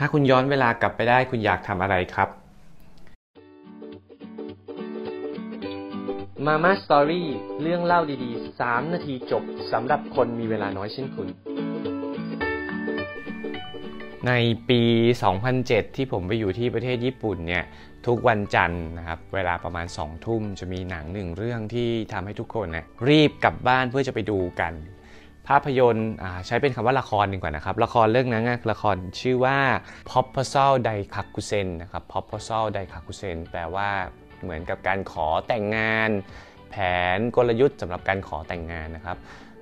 ถ้าคุณย้อนเวลากลับไปได้คุณอยากทำอะไรครับมาม่าสตอรี่เรื่องเล่าดีๆ 3 นาทีจบสำหรับคนมีเวลาน้อยเช่นคุณ ในปี 2007 ที่ผมไปอยู่ที่ประเทศญี่ปุ่นเนี่ย ทุกวันจันทร์นะครับ เวลาประมาณ 2 ทุ่มจะมีหนังหนึ่งเรื่องที่ทำให้ทุกคนนะรีบกลับบ้านเพื่อจะไปดูกัน ภาพยนตร์ใช้เป็นคำว่าละครดีกว่านะครับ ละครเรื่องนั้นละครชื่อว่า p o p o s a l Daikakusen นะครับ p o p o s a l Daikakusen แปลว่าเหมือนกับการขอแต่งงาน แผนกลยุทธ์สำหรับการขอแต่งงานนะครับ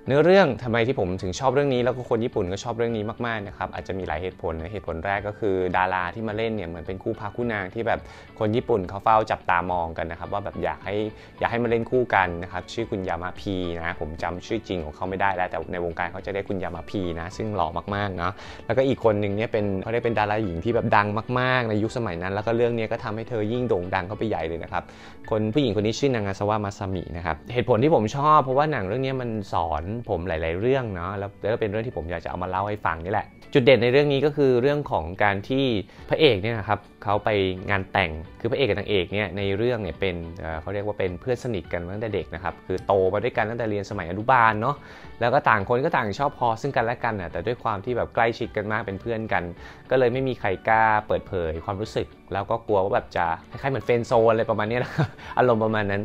เนื้อเรื่องทำไมที่ผมถึงชอบเรื่องนี้แล้วก็คนญี่ปุ่นก็ชอบเรื่องนี้มากๆนะครับอาจจะมีหลายเหตุผลนะเหตุผลแรกก็คือ ดาราที่มาเล่นเนี่ยเหมือนเป็นคู่พาคู่นางที่แบบคนญี่ปุ่นเขาเฝ้าจับตามองกันนะครับว่าแบบอยากให้อยากให้มาเล่นคู่กันนะครับชื่อคุณยามาพีนะผมจำชื่อจริงของเขาไม่ได้แล้วแต่ในวงการเขาจะได้คุณยามาพีนะซึ่งหล่อมากๆเนาะแล้วก็อีกคนหนึ่งเนี่ยเป็นเขาได้เป็นดาราหญิงที่แบบดังมาก ๆ ในยุคสมัยนั้น แล้วก็เรื่องนี้ก็ทำให้เธอยิ่งโด่งดังเข้าไปใหญ่เลยนะครับคนผู้หญิงคนนี้ชื่อนางาซาวะมาซามินะครับเหตุผลที่ผมชอบ เพราะว่าหนังเรื่องนี้มันสอนผมหลาย ๆ เรื่องเนาะแล้วก็เป็นเรื่องที่ผมอยากจะเอามาเล่าให้ฟังนี่แหละ จุดเด่นในเรื่องนี้ก็คือเรื่องของการที่พระเอกเนี่ยนะครับเขาไปงานแต่งคือพระเอกกับนางเอกเนี่ยในเรื่องเนี่ยเป็นเขาเรียกว่าเป็นเพื่อนสนิทกันตั้งแต่เด็กนะครับคือโตมาด้วยกันตั้งแต่เรียนสมัยอนุบาลเนาะแล้วก็ต่างคนก็ต่างชอบพอซึ่งกันและกันนะแต่ด้วยความที่แบบใกล้ชิดกันมากเป็นเพื่อนกัน ก็เลยไม่มีใครกล้าเปิดเผยความรู้สึกแล้วก็กลัวว่าแบบจะคล้ายๆเหมือนเฟนโซนอะไรประมาณนี้นะอารมณ์ประมาณนั้น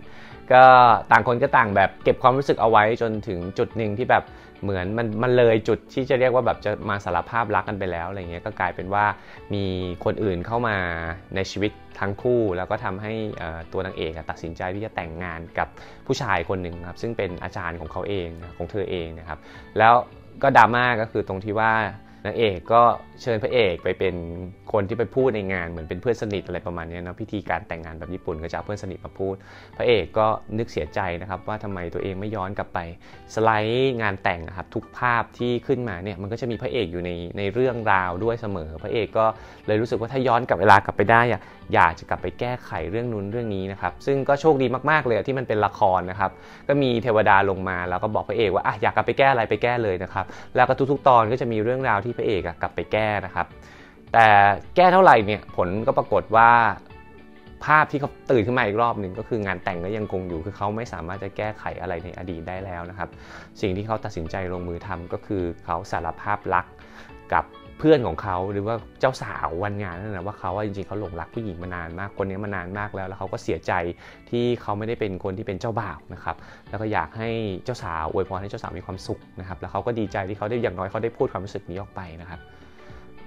ก็ต่างคนก็ต่างแบบเก็บความรู้สึกเอาไว้จนถึงจุดหนึ่งที่แบบเหมือนมันมันเลยจุดที่จะเรียกว่าแบบจะมาสารภาพรักกันไปแล้วอะไรเงี้ยก็กลายเป็นว่ามีคนอื่นเข้ามาในชีวิตทั้งคู่ แล้วก็ทำให้ตัวนางเอกตัดสินใจที่จะแต่งงานกับผู้ชายคนหนึ่งครับซึ่งเป็นอาจารย์ของเขาเองของเธอเองนะครับแล้วก็ดราม่าก็คือตรงที่ว่า นางเอกก็เชิญพระเอกไปเป็นคนที่ไปพูดในงานเหมือนเป็นเพื่อนสนิทอะไรประมาณนี้นะพิธีการแต่งงานแบบญี่ปุ่นก็จะเอาเพื่อนสนิทมาพูด พระเอกก็นึกเสียใจนะครับว่าทำไมตัวเองไม่ย้อนกลับไปสไลด์งานแต่งครับทุกภาพที่ขึ้นมาเนี่ยมันก็จะมีพระเอกอยู่ในในเรื่องราวด้วยเสมอ พระเอกก็เลยรู้สึกว่าถ้าย้อนกลับเวลากลับไปได้อยากจะกลับไปแก้ไขเรื่องนู้นเรื่องนี้นะครับซึ่งก็โชคดีมากๆเลยที่มันเป็นละครนะครับก็มีเทวดาลงมาแล้วก็บอกพระเอกว่าอะอยากกลับไปแก้อะไรไปแก้เลยนะครับแล้วก็ทุกๆ ตอนก็จะมีเรื่องราวที่พระเอกกลับไปแก้นะครับ แต่แก้เท่าไหร่เนี่ยผลก็ปรากฏว่า ภาพที่เขาตื่นขึ้นมาอีกรอบหนึ่งก็คืองานแต่งก็ยังคงอยู่คือเขาไม่สามารถจะแก้ไขอะไรในอดีตได้แล้วนะครับ สิ่งที่เขาตัดสินใจลงมือทำก็คือเขาสารภาพรักกับ เพื่อนของเขาหรือว่าเจ้าสาววันงานนั่นแหละว่าเขาว่าจริงๆเขาหลงรักผู้หญิงมานานมากคนนี้มานานมากแล้ว แล้วเขาก็เสียใจที่เขาไม่ได้เป็นคนที่เป็นเจ้าบ่าวนะครับแล้วก็อยากให้เจ้าสาวอวยพรให้เจ้าสาวมีความสุขนะครับแล้วเขาก็ดีใจที่เขาได้อย่างน้อยเขาได้พูดความรู้สึกนี้ออกไปนะครับ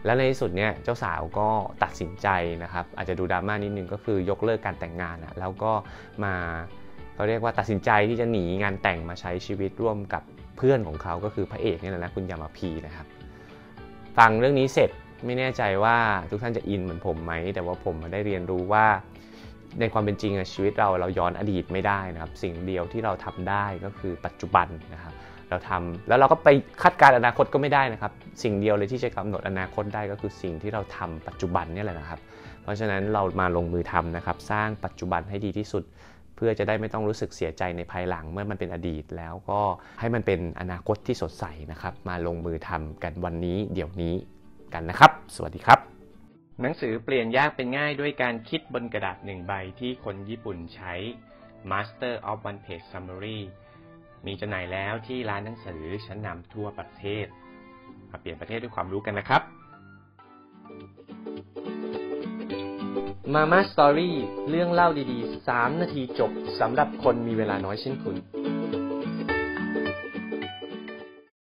และในที่สุดเนี่ยเจ้าสาวก็ตัดสินใจนะครับอาจจะดูดราม่านิดนึงก็คือยกเลิกการแต่งงานแล้วก็มาเขาเรียกว่าตัดสินใจที่จะหนีงานแต่งมาใช้ชีวิตร่วมกับเพื่อนของเขาก็คือพระเอกนี่แหละนะคุณยามาพีนะครับ ฟังเรื่องนี้เสร็จไม่แน่ใจว่าทุกท่านจะอินเหมือนผมไหม แต่ว่าผมได้เรียนรู้ว่าในความเป็นจริงชีวิตเราเราย้อนอดีตไม่ได้นะครับ สิ่งเดียวที่เราทำได้ก็คือปัจจุบันนะครับ เราทำแล้วเราก็ไปคาดการอนาคตก็ไม่ได้นะครับ สิ่งเดียวเลยที่จะกำหนดอนาคตได้ก็คือสิ่งที่เราทำปัจจุบันนี่แหละนะครับ เพราะฉะนั้นเรามาลงมือทำนะครับ สร้างปัจจุบันให้ดีที่สุด เพื่อจะได้ไม่ต้องรู้สึกเสียใจในภายหลังเมื่อมันเป็นอดีตแล้วก็ให้มันเป็นอนาคตที่สดใสนะครับ มาลงมือทำกันวันนี้เดี๋ยวนี้กันนะครับ สวัสดีครับ หนังสือเปลี่ยนยากเป็นง่ายด้วยการคิดบนกระดาษหนึ่งใบที่คนญี่ปุ่นใช้ Master of One Page Summary มีจำหน่ายแล้วที่ร้านหนังสือชั้นนำทั่วประเทศ มาเปลี่ยนประเทศด้วยความรู้กันนะครับ มาม่าสตอรี่เรื่องเล่าดีๆ 3 นาทีจบสำหรับคนมีเวลาน้อยเช่นคุณ